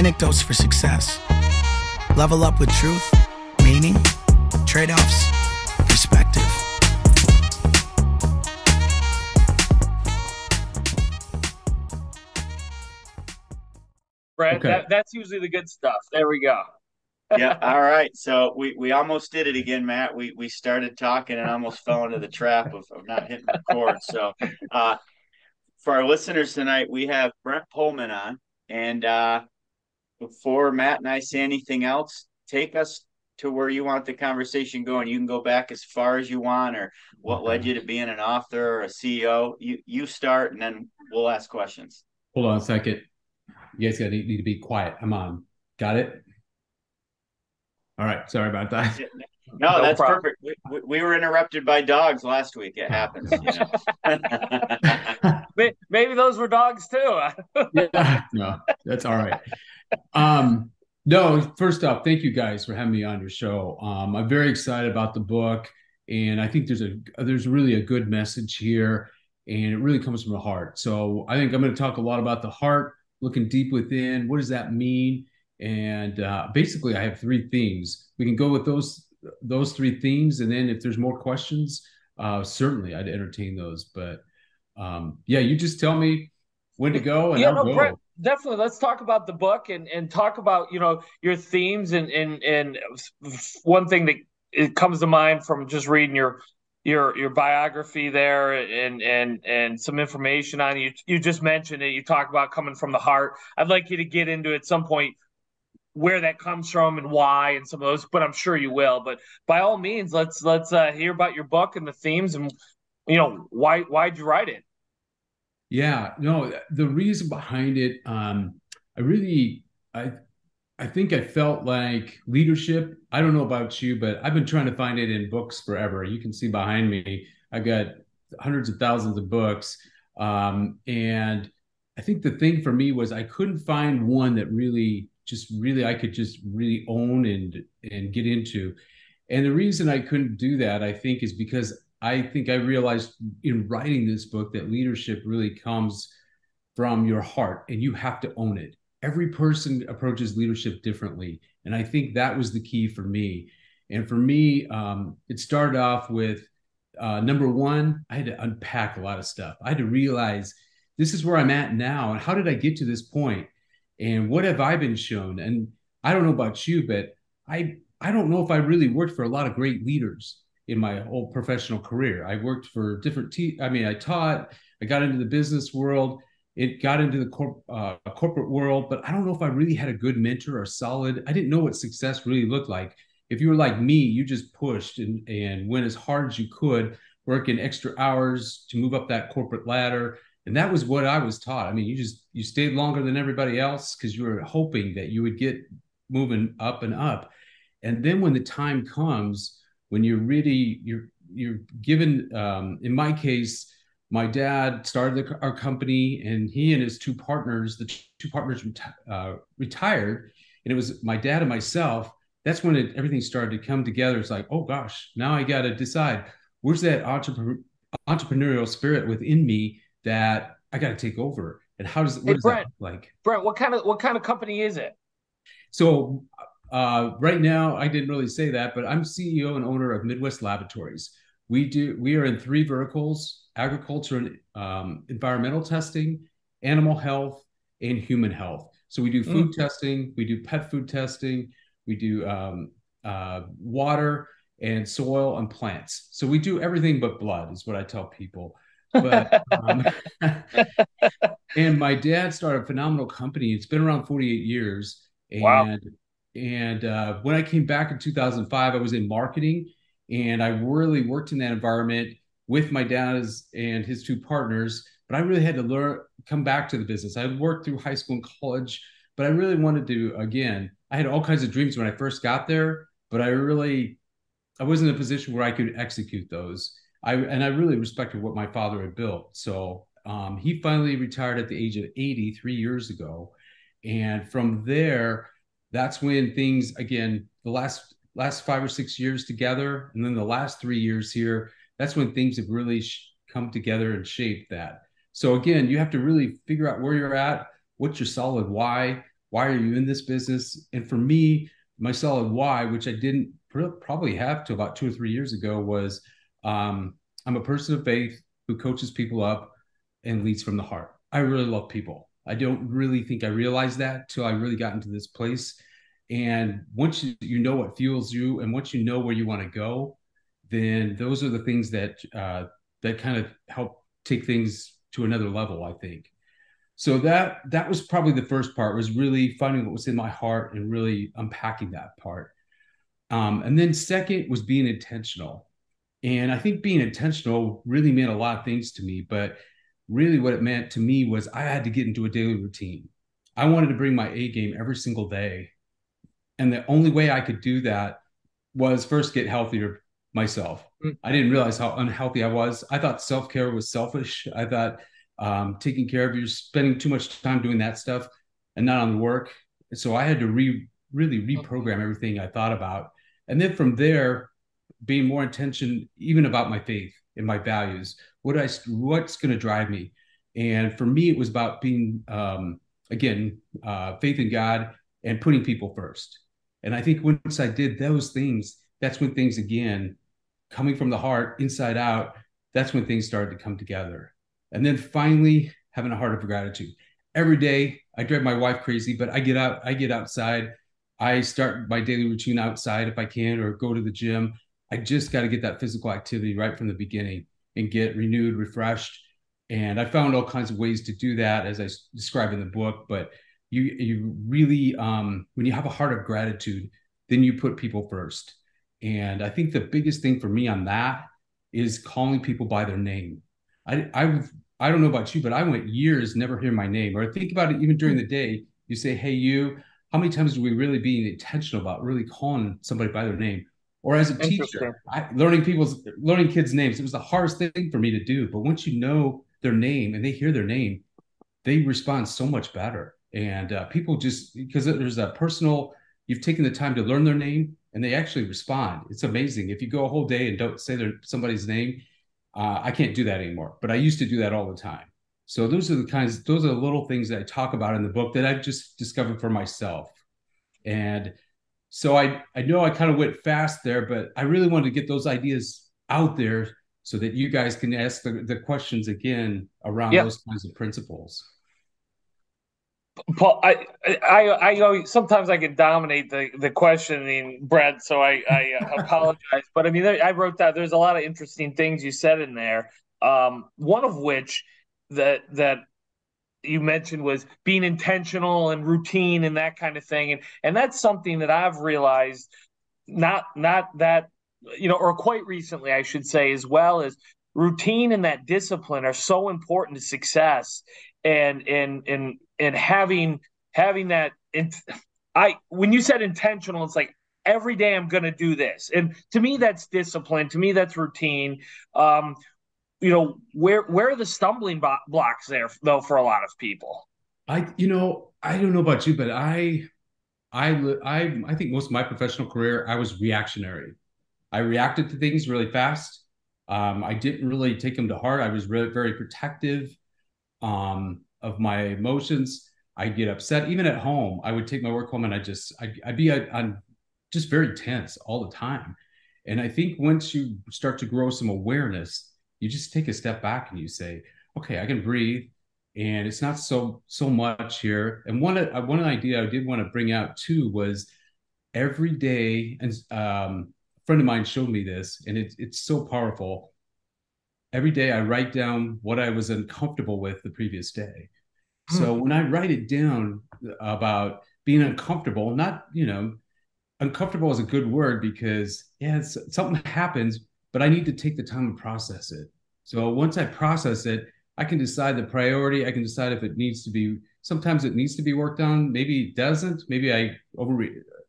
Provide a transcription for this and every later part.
Anecdotes for success. Level up with truth, meaning, trade offs, perspective. Brad, Okay. that, that's usually the good stuff. There we go. yeah. All right. So we we almost did it again, Matt. We we started talking and almost fell into the trap of, of not hitting the record. So uh for our listeners tonight, we have Brent Pohlman on. And uh before Matt and I say anything else, take us to where you want the conversation going. You can go back as far as you want or what led you to being an author or a CEO. You you start and then we'll ask questions. Hold on a second. You guys gotta need, need to be quiet. I'm on. Got it? All right. Sorry about that. No, No that's problem. perfect. We, we, we were interrupted by dogs last week. It happens, you know. May- Maybe those were dogs too. yeah, no, that's all right. Um, no, first off, thank you guys for having me on your show. Um, I'm very excited about the book, and I think there's a there's really a good message here, and it really comes from the heart. So I think I'm going to talk a lot about the heart, looking deep within. What does that mean? And uh, basically, I have three themes. We can go with those those three themes, and then if there's more questions, uh, certainly I'd entertain those. But um, yeah, you just tell me when to go, and yeah, I'll no, go. Brett, definitely. Let's talk about the book and and talk about you know your themes and and and one thing that it comes to mind from just reading your your your biography there and and and some information on you. You just mentioned it. You talk about coming from the heart. I'd like you to get into at some point where that comes from and why and some of those but i'm sure you will but by all means let's let's uh, hear about your book and the themes and you know why why'd you write it Yeah, no, the reason behind it, um, I really, I, I think I felt like leadership. I don't know about you, but I've been trying to find it in books forever. You can see behind me, i've got hundreds of thousands of books, um, and I think the thing for me was I couldn't find one that really, just really, I could just really own and and get into. And the reason I couldn't do that, I think, is because I think I realized in writing this book that leadership really comes from your heart and you have to own it. Every person approaches leadership differently. And I think that was the key for me. And for me, um, it started off with uh, number one, I had to unpack a lot of stuff. I had to realize this is where I'm at now. And how did I get to this point? And what have I been shown? And I don't know about you, but I, I don't know if I really worked for a lot of great leaders in my whole professional career. I worked for different te- I mean, I taught, I got into the business world, it got into the corp- uh, corporate world, but I don't know if I really had a good mentor or solid. I didn't know what success really looked like. If you were like me, you just pushed and, and went as hard as you could, working extra hours to move up that corporate ladder. And that was what I was taught. I mean, you just you stayed longer than everybody else because you were hoping that you would get moving up and up. And then when the time comes, when you're really you're you're given um, in my case my dad started the, our company and he and his two partners the two partners reti- uh, retired. And it was my dad and myself that's when it, everything started to come together. It's like oh gosh now i got to decide where's that entrepreneur, entrepreneurial spirit within me that i got to take over? And how does what Hey, does Brent. that look like? Brent what kind of what kind of company is it? So uh, right now, I didn't really say that, but I'm CEO and owner of Midwest Laboratories. We do we are in three verticals: agriculture and um, environmental testing, animal health, and human health. So we do food testing, we do pet food testing, we do um, uh, water and soil and plants. So we do everything but blood, is what I tell people. But um, and my dad started a phenomenal company. It's been around 48 years. And Wow. And uh, when I came back in 2005, I was in marketing and I really worked in that environment with my dad's and his two partners. But I really had to learn, come back to the business. I worked through high school and college, but I really wanted to, again, I had all kinds of dreams when I first got there, but I really, I wasn't in a position where I could execute those. I, and I really respected what my father had built. So um, he finally retired at the age of 80 three years ago. And from there, that's when things again the last last five or six years together and then the last three years here that's when things have really sh- come together and shaped that so again you have to really figure out where you're at what's your solid why why are you in this business? And for me, my solid why, which I didn't probably have to about two or three years ago, was um, I'm a person of faith who coaches people up and leads from the heart. I really love people. I don't really think I realized that till I really got into this place. And once you, you know what fuels you, and once you know where you want to go, then those are the things that uh, that kind of help take things to another level. I think. So that that was probably the first part was really finding what was in my heart and really unpacking that part. Um, and then second was being intentional. And I think being intentional really meant a lot of things to me, but really what it meant to me was I had to get into a daily routine. I wanted to bring my A game every single day. And the only way I could do that was first get healthier myself. Mm. I didn't realize how unhealthy I was. I thought self care was selfish. I thought um, taking care of you, spending too much time doing that stuff and not on the work. So I had to re really reprogram everything I thought about. And then from there, being more intention even about my faith and my values. What I what's going to drive me? And for me, it was about being um, again uh, faith in God and putting people first. And I think once I did those things, that's when things again coming from the heart, inside out. That's when things started to come together. And then finally, having a heart of gratitude. Every day, I drive my wife crazy, but I get out. I get outside. I start my daily routine outside if I can, or go to the gym. I just got to get that physical activity right from the beginning and get renewed, refreshed. And I found all kinds of ways to do that, as I describe in the book. But you, you really, um, when you have a heart of gratitude, then you put people first. And I think the biggest thing for me on that is calling people by their name. I, I, I don't know about you, but I went years never hear my name. Or think about it even during the day. You say, "Hey, you." How many times do we really being intentional about really calling somebody by their name? Or as a teacher I, learning people's learning kids names it was the hardest thing for me to do. But once you know their name and they hear their name they respond so much better. And uh, people just because there's a personal you've taken the time to learn their name and they actually respond. It's amazing. If you go a whole day and don't say their somebody's name uh, i can't do that anymore. But i used to do that all the time. So those are the kinds those are the little things that i talk about in the book that i've just discovered for myself. And so I I know I kind of went fast there, but I really wanted to get those ideas out there so that you guys can ask the, the questions again around yep. those kinds of principles. Paul, I, I, I know sometimes I can dominate the, the questioning, Brent. So I, I uh, apologize, but I mean, I wrote that there's a lot of interesting things you said in there. Um, one of which that that you mentioned was being intentional and routine and that kind of thing. And and that's something that I've realized not not that you know or quite recently I should say as well as routine and that discipline are so important to success. And and and and having having that I when you said intentional it's like every day I'm going to do this. And to me that's discipline. To me that's routine. Um you know where where are the stumbling blocks there though for a lot of people? I you know i don't know about you but i i i i think most of my professional career i was reactionary. I reacted to things really fast. Um, i didn't really take them to heart. I was really very protective um, of my emotions. I'd get upset. Even at home i would take my work home and i just I'd, I'd be on just very tense all the time. And i think once you start to grow some awareness you just take a step back and you say, okay, I can breathe, and it's not so so much here. And one uh, one idea I did want to bring out too was every day, and um, a friend of mine showed me this, and it, it's so powerful. Every day, I write down what I was uncomfortable with the previous day. So hmm. when I write it down about being uncomfortable, not you know, uncomfortable is a good word because yeah, something happens, but I need to take the time to process it. So once I process it, I can decide the priority. I can decide if it needs to be. Sometimes it needs to be worked on. Maybe it doesn't. Maybe I over.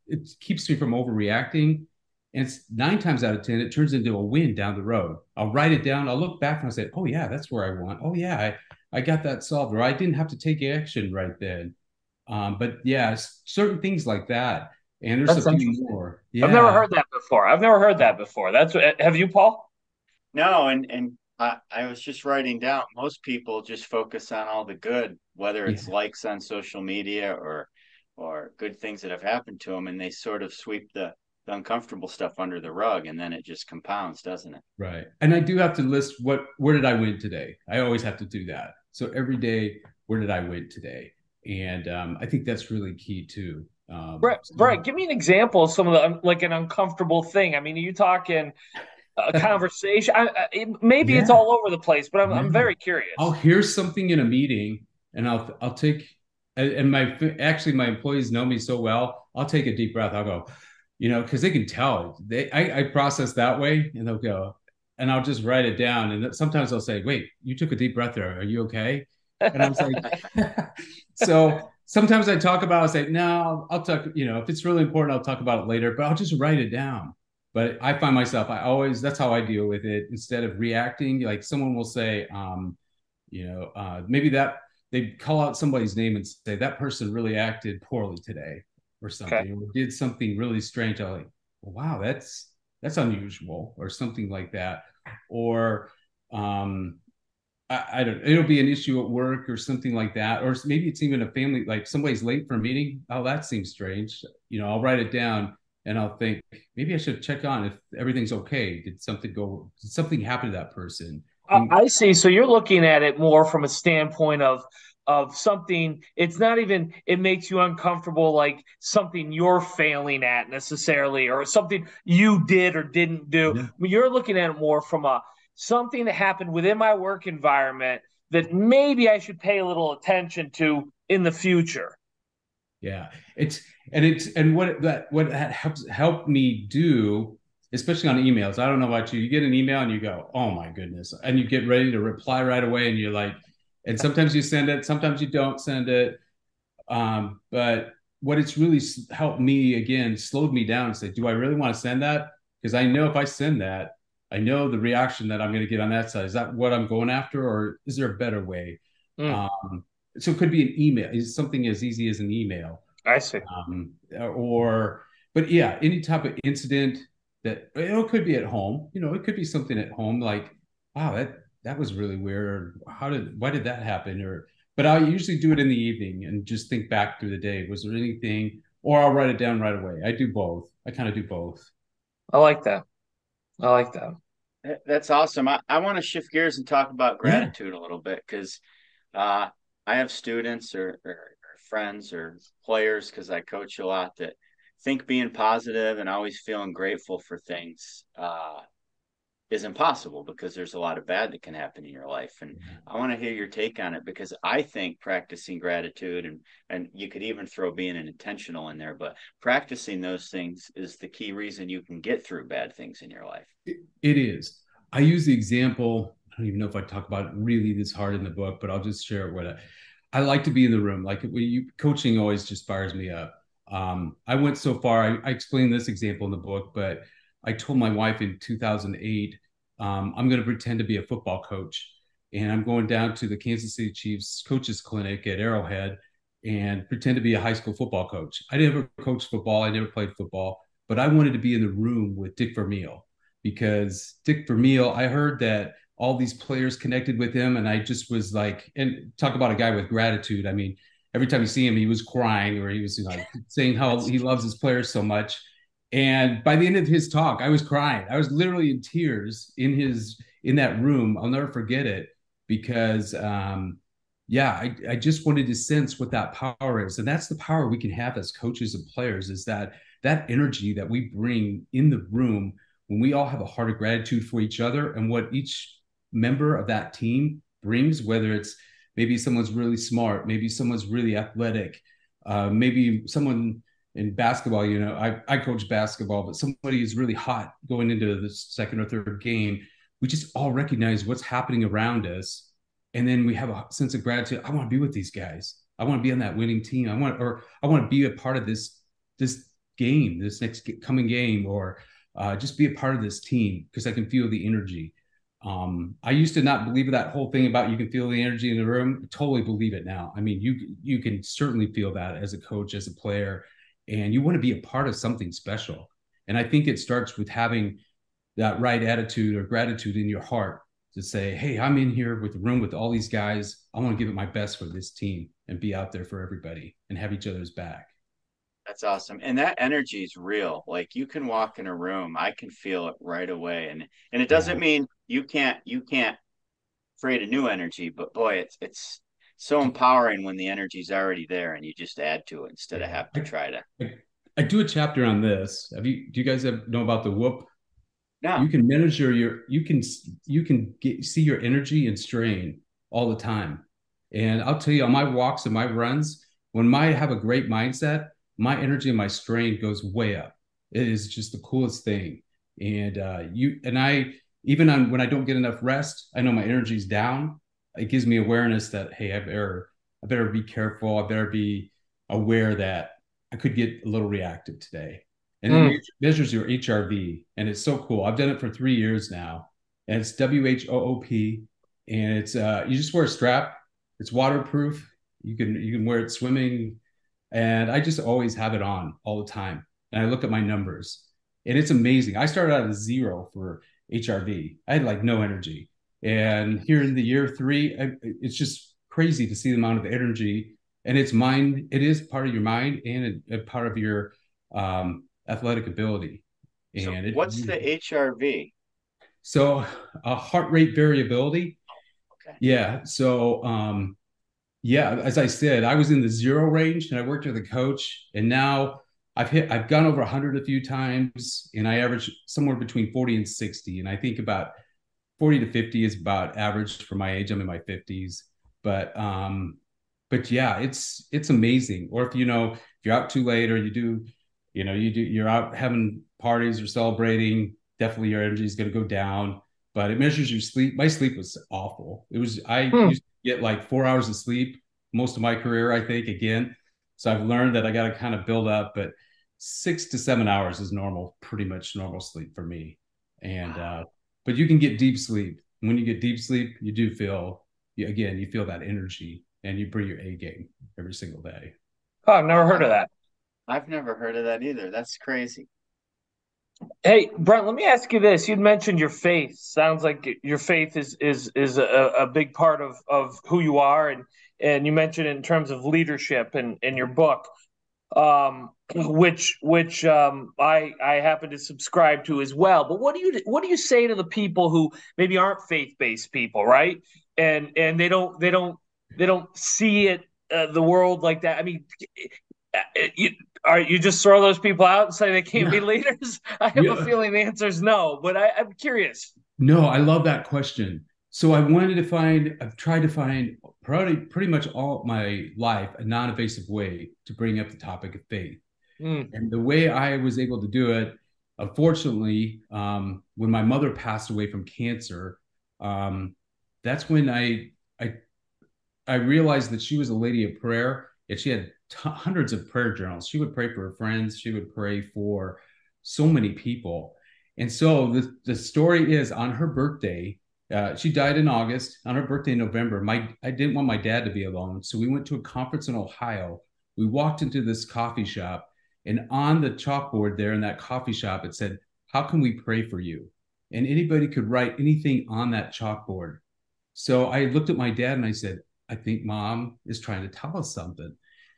It keeps me from overreacting. And it's nine times out of ten, it turns into a win down the road. I'll write it down. I'll look back and I'll say, "Oh yeah, that's where I want. Oh yeah, I, I got that solved. Or I didn't have to take action right then." Um, but yeah, certain things like that and there's That's a few more. Yeah. I've never heard that before. I've never heard that before. That's have you, Paul? No, and and I, I was just writing down. Most people just focus on all the good, whether it's yeah. likes on social media or or good things that have happened to them, and they sort of sweep the, the uncomfortable stuff under the rug, and then it just compounds, doesn't it? Right. And I do have to list what where did I win today? I always have to do that. So every day, where did I win today? And um, I think that's really key too. Um, Brett, Brett, give me an example of some of the like an uncomfortable thing. I mean, are you talking a conversation? I, maybe yeah. it's all over the place, but I'm, yeah. I'm very curious. I'll hear something in a meeting, and I'll I'll take and my actually my employees know me so well. I'll take a deep breath. I'll go, you know, because they can tell. They I, I process that way, and they'll go, and I'll just write it down. And sometimes they'll say, "Wait, you took a deep breath there. Are you okay?" And I was like, so sometimes I talk about, I say, no, I'll, I'll talk, you know, if it's really important, I'll talk about it later, but I'll just write it down. But I find myself, I always, that's how I deal with it. Instead of reacting, like someone will say, um, you know, uh, maybe that they call out somebody's name and say that person really acted poorly today or something, okay. or did something really strange. I'm like, wow, that's, that's unusual or something like that. Or, um, I, I, don't it'll be an issue at work or something like that or maybe it's even a family like somebody's late for a meeting. Oh that seems strange. You know i'll write it down and i'll think maybe i should check on if everything's okay. Did something go did something happen to that person? I see. So you're looking at it more from a standpoint of of something it's not even it makes you uncomfortable like something you're failing at necessarily or something you did or didn't do. Yeah. you're looking at it more from a something that happened within my work environment that maybe I should pay a little attention to in the future. Yeah, it's and it's and what that what that helps helped me do, especially on emails. I don't know about you. You get an email and you go, "Oh my goodness," and you get ready to reply right away, and you're like, and sometimes you send it, sometimes you don't send it. Um, but what it's really helped me again slowed me down and say, "Do I really want to send that?" Because I know if I send that, I know the reaction that I'm going to get on that side. Is that what I'm going after, or is there a better way? Mm. Um, so it could be an email. Is something as easy as an email. I see. Um, or, but yeah, any type of incident that you know, it could be at home. You know, it could be something at home like, wow, that that was really weird. How did why did that happen? Or, but I usually do it in the evening and just think back through the day. Was there anything? Or I'll write it down right away. I do both. I kind of do both. I like that. I like that. That's awesome. I, I want to shift gears and talk about gratitude yeah. a little bit because uh, I have students or, or, or friends or players because I coach a lot that think being positive and always feeling grateful for things uh, is impossible because there's a lot of bad that can happen in your life. And I want to hear your take on it because I think practicing gratitude and and you could even throw being an intentional in there, but practicing those things is the key reason you can get through bad things in your life. it is. I use the example. I don't even know if I talk about it really this hard in the book, but I'll just share it with it. I like to be in the room. Like you, coaching always just fires me up. Um, I went so far. I, I explained this example in the book, but I told my wife in 2008, um, I'm going to pretend to be a football coach. And I'm going down to the Kansas City Chiefs coaches clinic at Arrowhead and pretend to be a high school football coach. I never coached football. I never played football, but I wanted to be in the room with Dick Vermeil because Dick Vermeil, I heard that all these players connected with him. And I just was like, and talk about a guy with gratitude. I mean, every time you see him, he was crying or he was you know, saying how he loves his players so much. And by the end of his talk, I was crying. I was literally in tears in his in that room. I'll never forget it because um, yeah, I, I just wanted to sense what that power is. And that's the power we can have as coaches and players is that that energy that we bring in the room when we all have a heart of gratitude for each other and what each member of that team brings, whether it's maybe someone's really smart, maybe someone's really athletic, uh, maybe someone in basketball, you know, I, I coach basketball, but somebody is really hot going into the second or third game. We just all recognize what's happening around us. And then we have a sense of gratitude. I want to be with these guys. I want to be on that winning team. I want, or I want to be a part of this, this game, this next coming game, or uh, just be a part of this team because I can feel the energy. Um, I used to not believe that whole thing about you can feel the energy in the room. I totally believe it now. I mean, you you can certainly feel that as a coach, as a player, and you want to be a part of something special. And I think it starts with having that right attitude or gratitude in your heart to say, Hey, I'm in here with the room with all these guys. I want to give it my best for this team and be out there for everybody and have each other's back. That's awesome. And that energy is real. Like you can walk in a room, I can feel it right away. And and it doesn't mean you can't you can't create a new energy, but boy, it's it's so empowering when the energy's already there and you just add to it instead of have to try to I, I do a chapter on this. Have you do you guys have, know about the whoop? No. You can measure your you can you can get see your energy and strain all the time. And I'll tell you on my walks and my runs, when my have a great mindset, my energy and my strain goes way up. It is just the coolest thing. And uh, you and I, even on when I don't get enough rest, I know my energy's down. It gives me awareness that hey, I better I better be careful. I better be aware that I could get a little reactive today. And mm. it measures your HRV, and it's so cool. I've done it for three years now, and it's WHOOP, and it's uh, you just wear a strap. It's waterproof. You can you can wear it swimming, and I just always have it on all the time. And I look at my numbers, and it's amazing. I started out at zero for HRV. I had like no energy, and here in the year three, I, it's just crazy to see the amount of energy. And it's mind. It is part of your mind and a, a part of your um, athletic ability. And so it, what's the HRV? So a heart rate variability. Okay. Yeah. So um, yeah, as I said, I was in the zero range and I worked with a coach, and now I've hit, I've gone over 100 a few times, and I average somewhere between 40 and 60. And I think about 40 to 50 is about average for my age. I'm in my 50s, but um, but yeah, it's it's amazing. Or if you know if you're out too late, or you do, you know, you do you're out having parties or celebrating, definitely your energy is going to go down. But it measures your sleep. My sleep was awful. It was I hmm. used to get like four hours of sleep most of my career, I think, again. So I've learned that I got to kind of build up, but six to seven hours is normal, pretty much normal sleep for me. And, uh, but you can get deep sleep. When you get deep sleep, you do feel, again, you feel that energy and you bring your A game every single day. Oh, I've never heard of that. I've never heard of that either. That's crazy. Hey, Brent, let me ask you this. You'd mentioned your faith. Sounds like your faith is is is a, a big part of of who you are, and and you mentioned in terms of leadership in in your book, um, which which um, I I happen to subscribe to as well. But what do you what do you say to the people who maybe aren't faith based people, right? And and they don't they don't they don't see it uh, the world like that. I mean, you, are you just throw those people out and say they can't be leaders? I have yeah. a feeling the answer is no, but I, I'm curious. No, I love that question. So I wanted to find, I've tried to find probably pretty much all my life a non-invasive way to bring up the topic of faith. Mm. And the way I was able to do it, unfortunately, um, when my mother passed away from cancer, um, that's when I I I realized that she was a lady of prayer and she had t- hundreds of prayer journals. She would pray for her friends. She would pray for so many people. And so the, the story is on her birthday, uh, she died in August. On her birthday in November, my I didn't want my dad to be alone, so we went to a conference in Ohio. We walked into this coffee shop, and on the chalkboard there in that coffee shop, it said, "How can we pray for you?" And anybody could write anything on that chalkboard. So I looked at my dad and I said, "I think mom is trying to tell us something."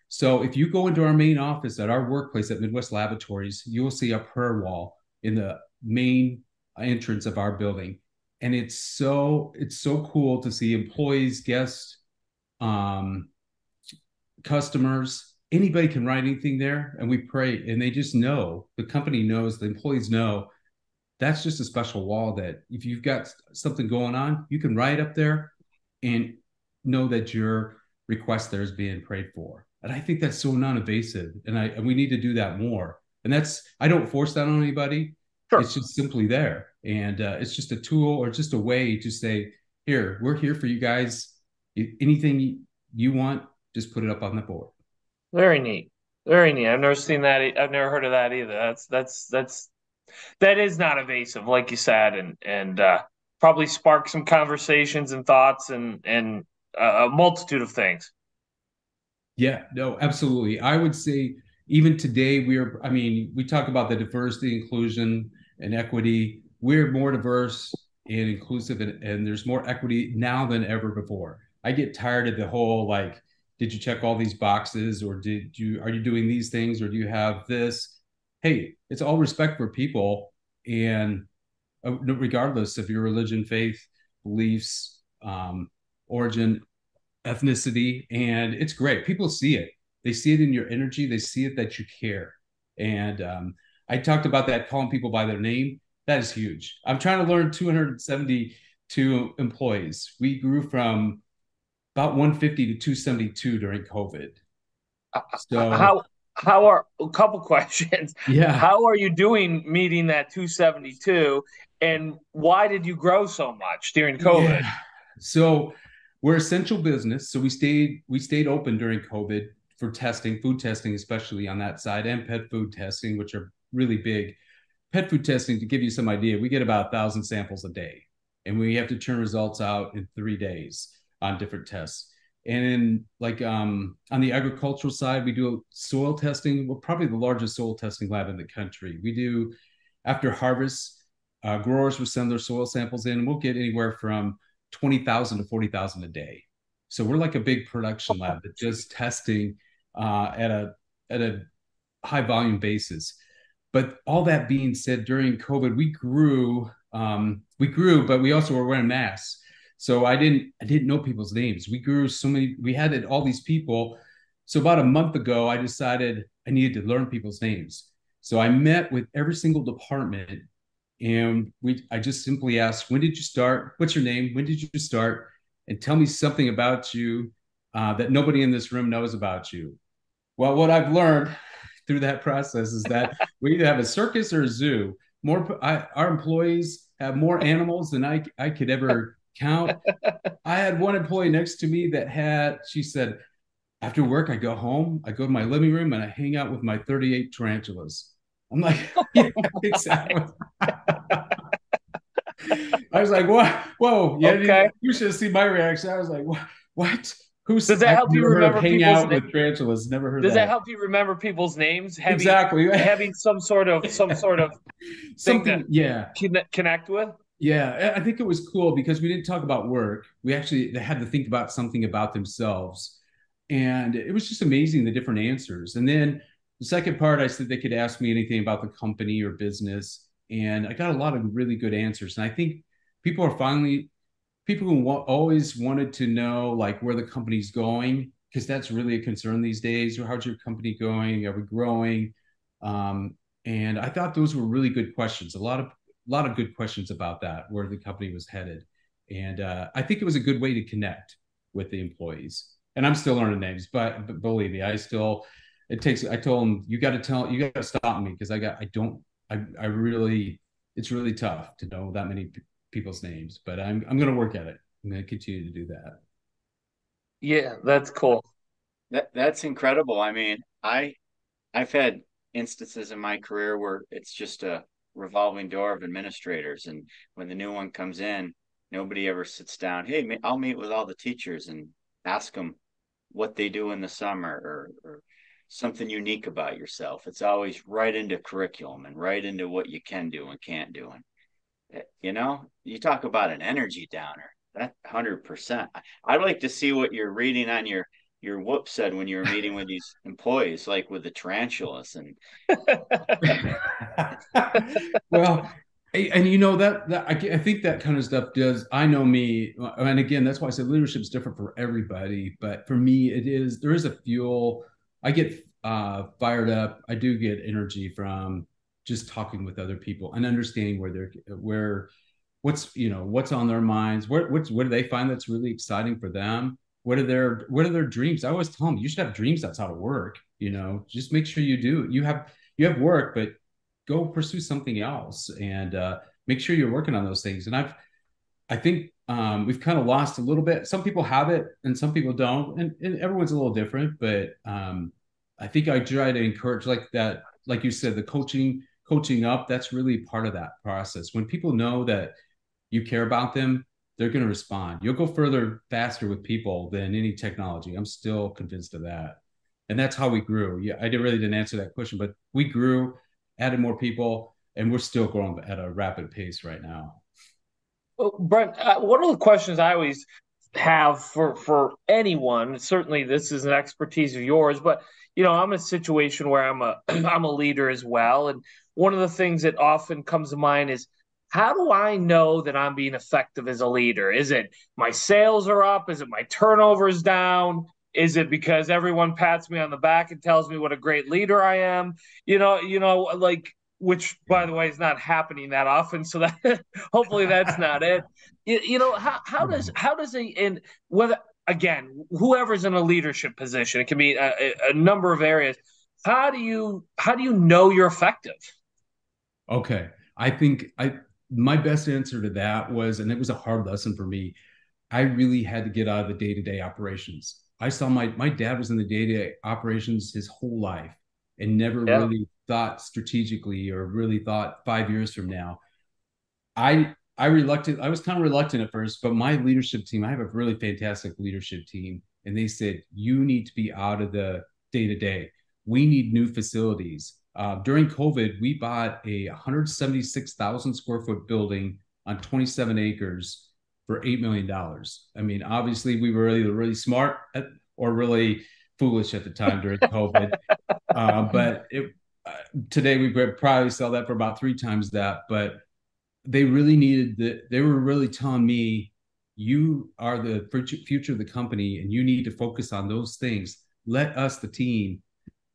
So if you go into our main office at our workplace at Midwest Laboratories, you will see a prayer wall in the main entrance of our building. And it's so it's so cool to see employees, guests, um, customers, anybody can write anything there and we pray and they just know the company knows the employees know that's just a special wall that if you've got something going on you can write up there and know that your request there is being prayed for and I think that's so non-invasive, and I and we need to do that more. And that's I don't force that on anybody. Sure. It's just simply there, and uh, it's just a tool or just a way to say, here, we're here for you guys. Anything you want, just put it up on the board. Very neat. Very neat. I've never seen that. I've never heard of that either. That's that's that's that is not evasive, like you said, and and uh, probably spark some conversations and thoughts and and uh, a multitude of things. Yeah, no, absolutely. I would say even today we're I mean, we talk about the diversity, inclusion, and equity. We're more diverse and inclusive and, and there's more equity now than ever before. I get tired of the whole like did you check all these boxes or did you are you doing these things or do you have this? Hey it's all respect for people and uh, regardless of your religion faith beliefs um, origin ethnicity and it's great. People see it. They see it in your energy. They see it that you care. And um, i talked about that calling people by their name that is huge i'm trying to learn 272 employees we grew from about 150 to 272 during COVID. So how how are a couple questions? Yeah. How are you doing meeting that 272 and why did you grow so much during COVID? Yeah. So we're essential business. So we stayed we stayed open during COVID for testing, food testing, especially on that side, and pet food testing, which are really big. Pet food testing, to give you some idea, we get about a thousand samples a day, and we have to turn results out in three days on different tests. And in like um, on the agricultural side, we do soil testing. We're probably the largest soil testing lab in the country. We do after harvest, uh, growers will send their soil samples in, and we'll get anywhere from twenty thousand to forty thousand a day. So we're like a big production lab that does testing uh, at a at a high volume basis. But all that being said, during COVID, we grew. Um, we grew, but we also were wearing masks. So I didn't I didn't know people's names. We grew so many. We had all these people. So about a month ago, I decided I needed to learn people's names. So I met with every single department, and we I just simply asked, "When did you start? What's your name? When did you start? And tell me something about you uh, that nobody in this room knows about you." Well, what I've learned through that process is that we either have a circus or a zoo. More, I, our employees have more animals than I I could ever count. I had one employee next to me that had, she said, after work, I go home, I go to my living room, and I hang out with my 38 tarantulas. I'm like, yeah, exactly. I was like, what? Whoa, yeah, okay. you should have seen my reaction. I was like, what? What? Who's does that I've help you remember hang out names? with tarantulas? Never heard. Does that. that help you remember people's names? Having, exactly. having some sort of some sort of something, yeah, connect with. Yeah, I think it was cool because we didn't talk about work. We actually they had to think about something about themselves. And it was just amazing the different answers. And then the second part, I said they could ask me anything about the company or business. And I got a lot of really good answers. And I think people are finally, people who wa- always wanted to know like where the company's going, because that's really a concern these days. Or how's your company going? Are we growing? Um, and I thought those were really good questions. A lot of a lot of good questions about that, where the company was headed. And uh, I think it was a good way to connect with the employees. And I'm still learning names, but, but believe me, I still, it takes, I told them, you got to tell, you got to stop me because I got, I don't, I, I really, it's really tough to know that many people's names, but I'm, I'm going to work at it. I'm going to continue to do that. Yeah, that's cool. That that's incredible. I mean, I I've had instances in my career where it's just a revolving door of administrators. And when the new one comes in, nobody ever sits down. Hey, I'll meet with all the teachers and ask them what they do in the summer or, or something unique about yourself. It's always right into curriculum and right into what you can do and can't do. And you know, you talk about an energy downer. That hundred percent. I'd like to see what you're reading on your your whoop said when you were meeting with these employees, like with the tarantulas and. well, and you know that that I, I, think that kind of stuff does. I know me, and again, that's why I said leadership is different for everybody. But for me, it is there is a fuel. I get uh, fired up. I do get energy from just talking with other people and understanding where they're where what's you know what's on their minds. What what's what do they find that's really exciting for them? What are their what are their dreams? I always tell them you should have dreams outside of work you know? Just make sure you do. You have you have work but go pursue something else and uh, make sure you're working on those things. And i've i think um, we've kind of lost a little bit. Some people have it and some people don't and, and everyone's a little different but um, i think i try to encourage like that like you said the coaching coaching up that's really part of that process when people know that you care about them they're going to respond. You'll go further faster with people than any technology. I'm still convinced of that. And that's how we grew. Yeah, I really didn't answer that question, but we grew, added more people, and we're still growing at a rapid pace right now. Well, Brent, uh, one of the questions I always have for for anyone. Certainly, this is an expertise of yours, but you know, I'm in a situation where I'm a I'm a leader as well, and one of the things that often comes to mind is how do I know that I'm being effective as a leader? Is it my sales are up? Is it my turnovers down? Is it because everyone pats me on the back and tells me what a great leader I am? You know, you know, like which by the way is not happening that often. So that hopefully that's not it. You, you know, how how does mm-hmm. how does a and whether again whoever's in a leadership position, it can be a, a number of areas. How do you how do you know you're effective? Okay, I think I my best answer to that was, and it was a hard lesson for me. I really had to get out of the day to day operations. I saw my my dad was in the day to day operations his whole life and never yeah. really thought strategically or really thought five years from now. I I reluctant. I was kind of reluctant at first, but my leadership team. I have a really fantastic leadership team, and they said you need to be out of the day to day. We need new facilities. Uh, during COVID, we bought a 176,000 square foot building on 27 acres for eight million dollars. I mean, obviously, we were either really smart at, or really foolish at the time during COVID. uh, but it, uh, today we could probably sell that for about three times that. But they really needed the. They were really telling me, "You are the future of the company, and you need to focus on those things. Let us, the team,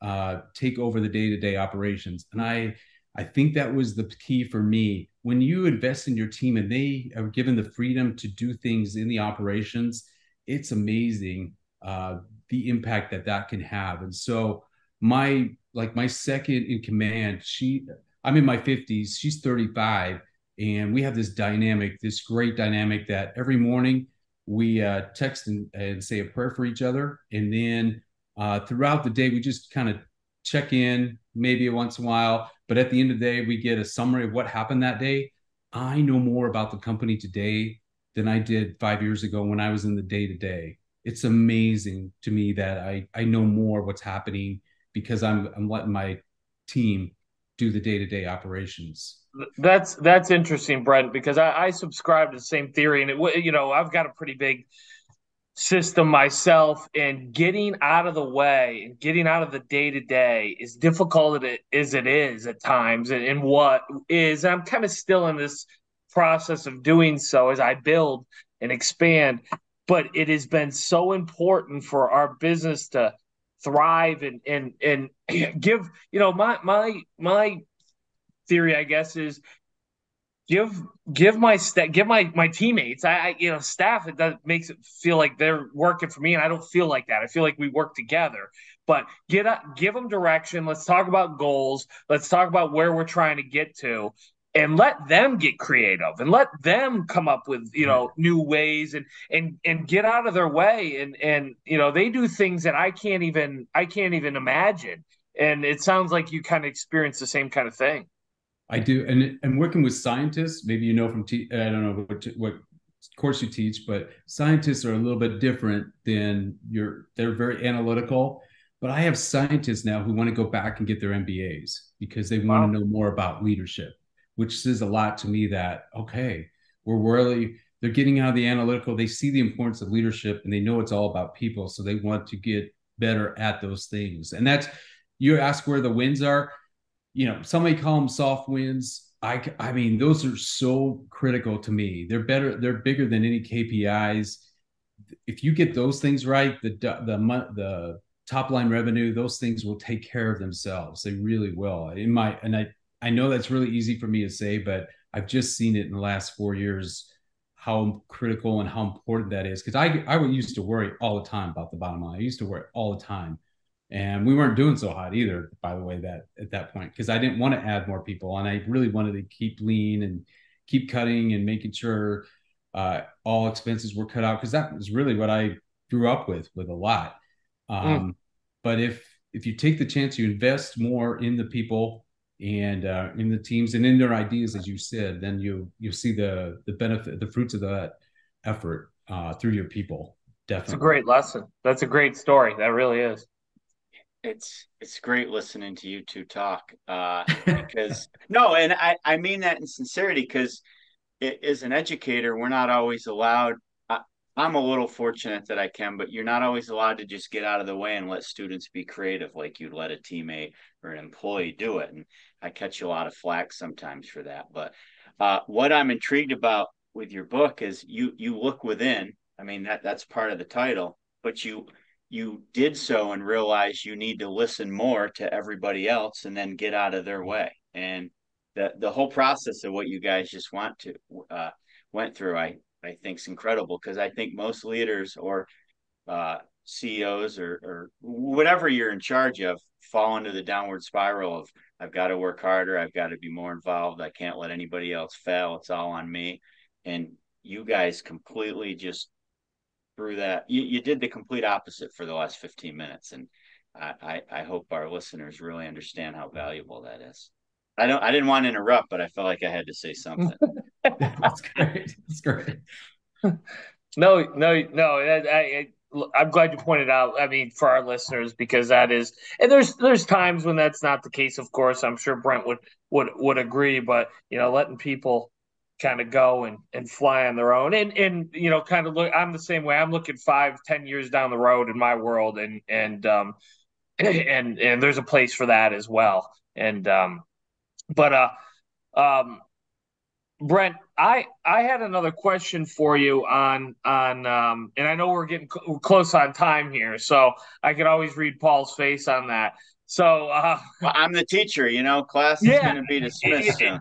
uh, take over the day-to-day operations." And I, I think that was the key for me. When you invest in your team and they are given the freedom to do things in the operations, it's amazing uh, the impact that that can have. And so my like my second in command, she I'm in my 50s, she's 35, and we have this dynamic, this great dynamic that every morning we uh, text and, and say a prayer for each other, and then uh, throughout the day we just kind of check in maybe once in a while, but at the end of the day we get a summary of what happened that day. I know more about the company today than I did five years ago when I was in the day to day it's amazing to me that I I know more what's happening because I'm I'm letting my team do the day to day operations. That's that's interesting, Brent, because I, I subscribe to the same theory, and it you know I've got a pretty big system myself and getting out of the way and getting out of the day to day is difficult as it is at times and, and what is i'm kind of still in this process of doing so as i build and expand but it has been so important for our business to thrive and and and give you know my my my theory i guess is give give my st- give my my teammates I, I you know staff it does makes it feel like they're working for me and i don't feel like that. I feel like we work together. But get up give them direction. Let's talk about goals. Let's talk about where we're trying to get to and let them get creative and let them come up with you know new ways and and and get out of their way. And and you know they do things that I can't even I can't even imagine. And it sounds like you kind of experience the same kind of thing. I do, and and working with scientists, maybe you know from te- I don't know what what course you teach, but scientists are a little bit different than your. They're very analytical, but I have scientists now who want to go back and get their MBAs because they want wow. to know more about leadership which says a lot to me that okay, we're really they're getting out of the analytical. They see the importance of leadership and they know it's all about people, so they want to get better at those things. And that's you ask where the wins are. You know, somebody call them soft wins. I, I mean, those are so critical to me. They're better. They're bigger than any KPIs. If you get those things right, the the the top line revenue, those things will take care of themselves. They really will. In my and I I know that's really easy for me to say, but I've just seen it in the last four years how critical and how important that is. Because I I used to worry all the time about the bottom line. I used to worry all the time, and we weren't doing so hot either. By the way, that at that point, because I didn't want to add more people, and I really wanted to keep lean and keep cutting and making sure uh, all expenses were cut out. Because that was really what I grew up with with a lot. Hmm. Um, mm. But if if you take the chance, you invest more in the people and uh, in the teams and in their ideas, as you said, then you you see the the benefit, the fruits of that effort uh, through your people. Definitely, it's a great lesson. That's a great story. That really is. It's it's great listening to you two talk uh, because no, and I I mean that in sincerity because as an educator, we're not always allowed. I'm a little fortunate that I can, but you're not always allowed to just get out of the way and let students be creative like you'd let a teammate or an employee do it. And I catch a lot of flack sometimes for that. But uh, what I'm intrigued about with your book is you you look within. I mean that that's part of the title, but you you did so and realize you need to listen more to everybody else and then get out of their way. And the the whole process of what you guys just want to uh, went through, I I think is incredible because I think most leaders or uh, CEOs or or whatever you're in charge of fall into the downward spiral of I've got to work harder, I've got to be more involved, I can't let anybody else fail, it's all on me. And you guys completely just through that you, you did the complete opposite for the last 15 minutes and I, I hope our listeners really understand how valuable that is. I don't. I didn't want to interrupt, but I felt like I had to say something. That's great. That's great. No, no, no. I, I, I'm glad you pointed out. I mean, for our listeners, because that is, and there's there's times when that's not the case. Of course, I'm sure Brent would would would agree. But you know, letting people kind of go and and fly on their own, and and you know, kind of look. I'm the same way. I'm looking five, ten years down the road in my world, and and um, and and there's a place for that as well. And um, but uh, um, Brent, I I had another question for you on on um, and I know we're getting cl- close on time here, so I could always read Paul's face on that. So uh, well, I'm the teacher, you know, class is going to be dismissed. It,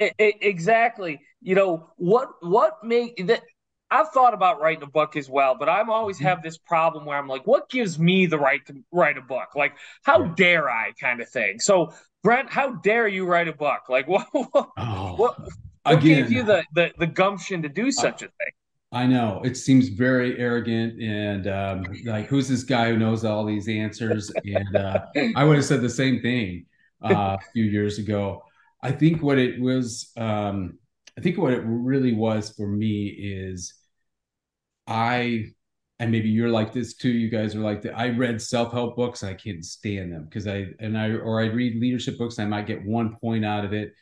it, it, exactly. You know what what make that I've thought about writing a book as well, but I'm always mm-hmm. have this problem where I'm like, what gives me the right to write a book? Like, how dare I kind of thing. So Brent, how dare you write a book? Like what what, oh, what, what gave you the, the the gumption to do such a thing? I know it seems very arrogant and um, like who's this guy who knows all these answers? And uh, I would have said the same thing uh, a few years ago. I think what it was, um, I think what it really was for me is I and maybe you're like this too. You guys are like that. I read self help books. I can't stand them because I and I or I read leadership books. I might get one point out of it.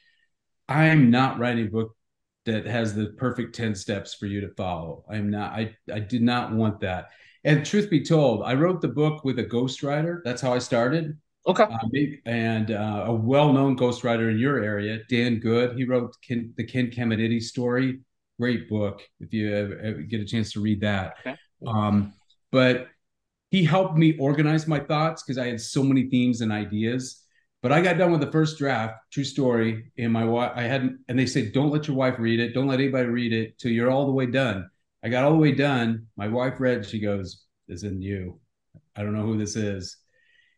I'm not writing a book that has the perfect 10 steps for you to follow. I'm not, I, I did not want that. And truth be told, I wrote the book with a ghostwriter. That's how I started. Okay. Uh, and uh, a well known ghostwriter in your area, Dan Good. He wrote Ken, the Ken Caminiti story. Great book if you ever get a chance to read that. Okay. Um, but he helped me organize my thoughts because I had so many themes and ideas. But I got done with the first draft, true story, and my wife, I hadn't, and they said, don't let your wife read it. Don't let anybody read it till you're all the way done. I got all the way done. My wife read, she goes, This isn't you. I don't know who this is.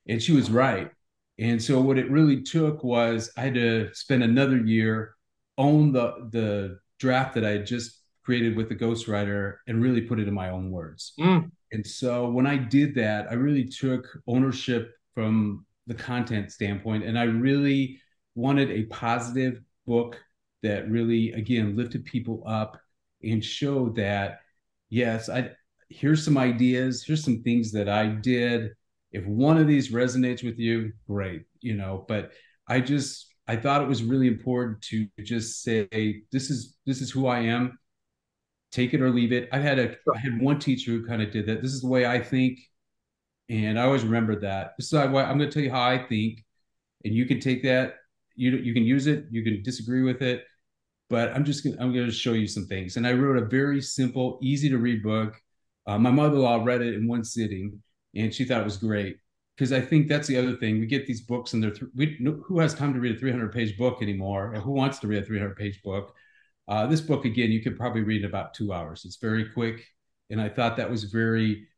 And she was right. And so what it really took was I had to spend another year, own the the draft that I had just created with the ghostwriter and really put it in my own words. Mm. And so when I did that, I really took ownership from the content standpoint and I really wanted a positive book that really again lifted people up and showed that yes, I here's some ideas, here's some things that I did. If one of these resonates with you, great, you know, but I just I thought it was really important to just say this is this is who I am take it or leave it. I had a I had one teacher who kind of did that. This is the way I think, and I always remember that. Is why I'm going to tell you how I think, and you can take that. You you can use it. You can disagree with it, but I'm just gonna, I'm going to show you some things. And I wrote a very simple, easy to read book. Uh, my mother-in-law read it in one sitting, and she thought it was great. Because I think that's the other thing. We get these books, and they're th- we, who has time to read a 300 page book anymore, or who wants to read a 300 page book? Uh, this book, again, you could probably read in about two hours. It's very quick. And I thought that was very,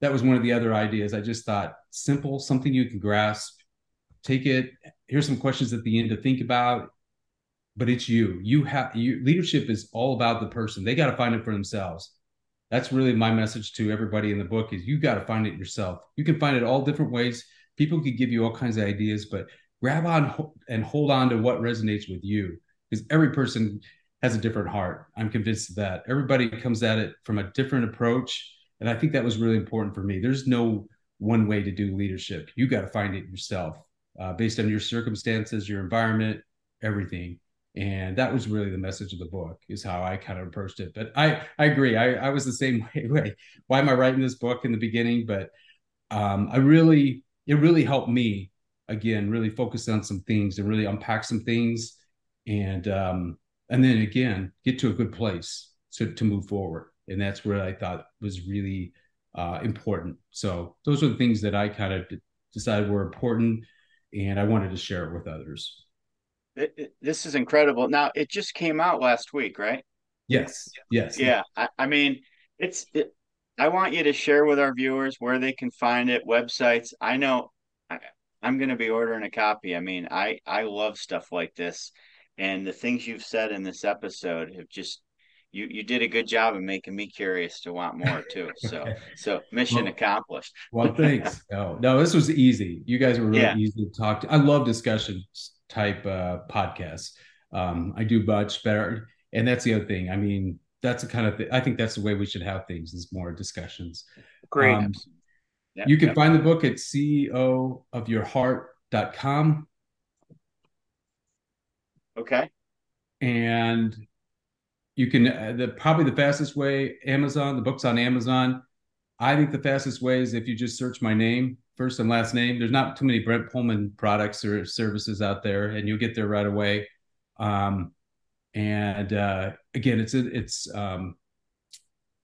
that was one of the other ideas. I just thought simple, something you can grasp, take it. Here's some questions at the end to think about. But it's you. You have you leadership is all about the person. They got to find it for themselves. That's really my message to everybody in the book is you got to find it yourself. You can find it all different ways. People could give you all kinds of ideas, but grab on and hold on to what resonates with you because every person has a different heart. I'm convinced of that. Everybody comes at it from a different approach. And I think that was really important for me. There's no one way to do leadership. You got to find it yourself uh, based on your circumstances, your environment, everything. and that was really the message of the book is how i kind of approached it but i i agree i, I was the same way why am i writing this book in the beginning but um, i really it really helped me again really focus on some things and really unpack some things and um, and then again get to a good place to, to move forward and that's where i thought was really uh, important so those are the things that i kind of decided were important and i wanted to share it with others it, it, this is incredible. Now it just came out last week, right? Yes. Yes. Yeah. I, I mean, it's. It, I want you to share with our viewers where they can find it, websites. I know I, I'm going to be ordering a copy. I mean, I I love stuff like this, and the things you've said in this episode have just you you did a good job of making me curious to want more too. So so mission well, accomplished. well, thanks. No, no, this was easy. You guys were really yeah. easy to talk to. I love discussion type uh, podcasts. Um, I do much better, and that's the other thing. I mean, that's the kind of th- I think that's the way we should have things is more discussions. Great. Um, yep, you can yep. find the book at ceoofyourheart.com. Okay. And you can uh, the probably the fastest way Amazon. The book's on Amazon. I think the fastest way is if you just search my name, first and last name. There's not too many Brent Pohlman products or services out there, and you'll get there right away. Um, and uh, again, it's it's um,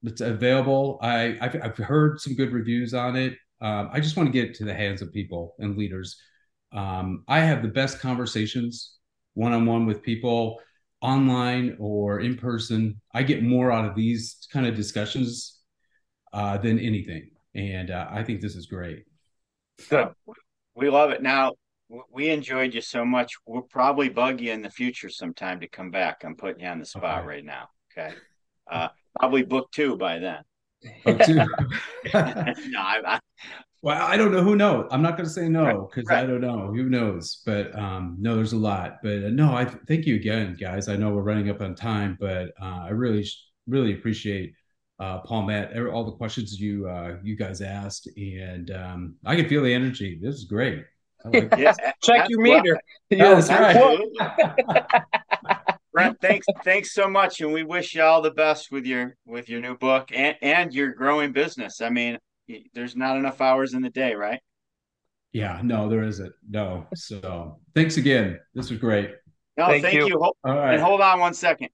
it's available. I I've, I've, heard some good reviews on it. Um, I just want to get it to the hands of people and leaders. Um, I have the best conversations one on one with people online or in person. I get more out of these kind of discussions uh, than anything, and uh, I think this is great. So We love it. Now, we enjoyed you so much. We'll probably bug you in the future sometime to come back. I'm putting you on the spot okay. right now. Okay. Uh, probably book two by then. Book two. no, I, I, well, I don't know. Who knows? I'm not going to say no because right, right. I don't know. Who knows? But um, no, there's a lot. But uh, no, I thank you again, guys. I know we're running up on time, but uh, I really, really appreciate uh, Paul, Matt, all the questions you uh, you guys asked, and um, I can feel the energy. This is great. Like yes, check your meter. Yeah, that's right. Brent, thanks, thanks so much, and we wish you all the best with your with your new book and and your growing business. I mean, there's not enough hours in the day, right? Yeah, no, there isn't. No. So, thanks again. This was great. No, thank, thank you. you. Hold, and hold on one second.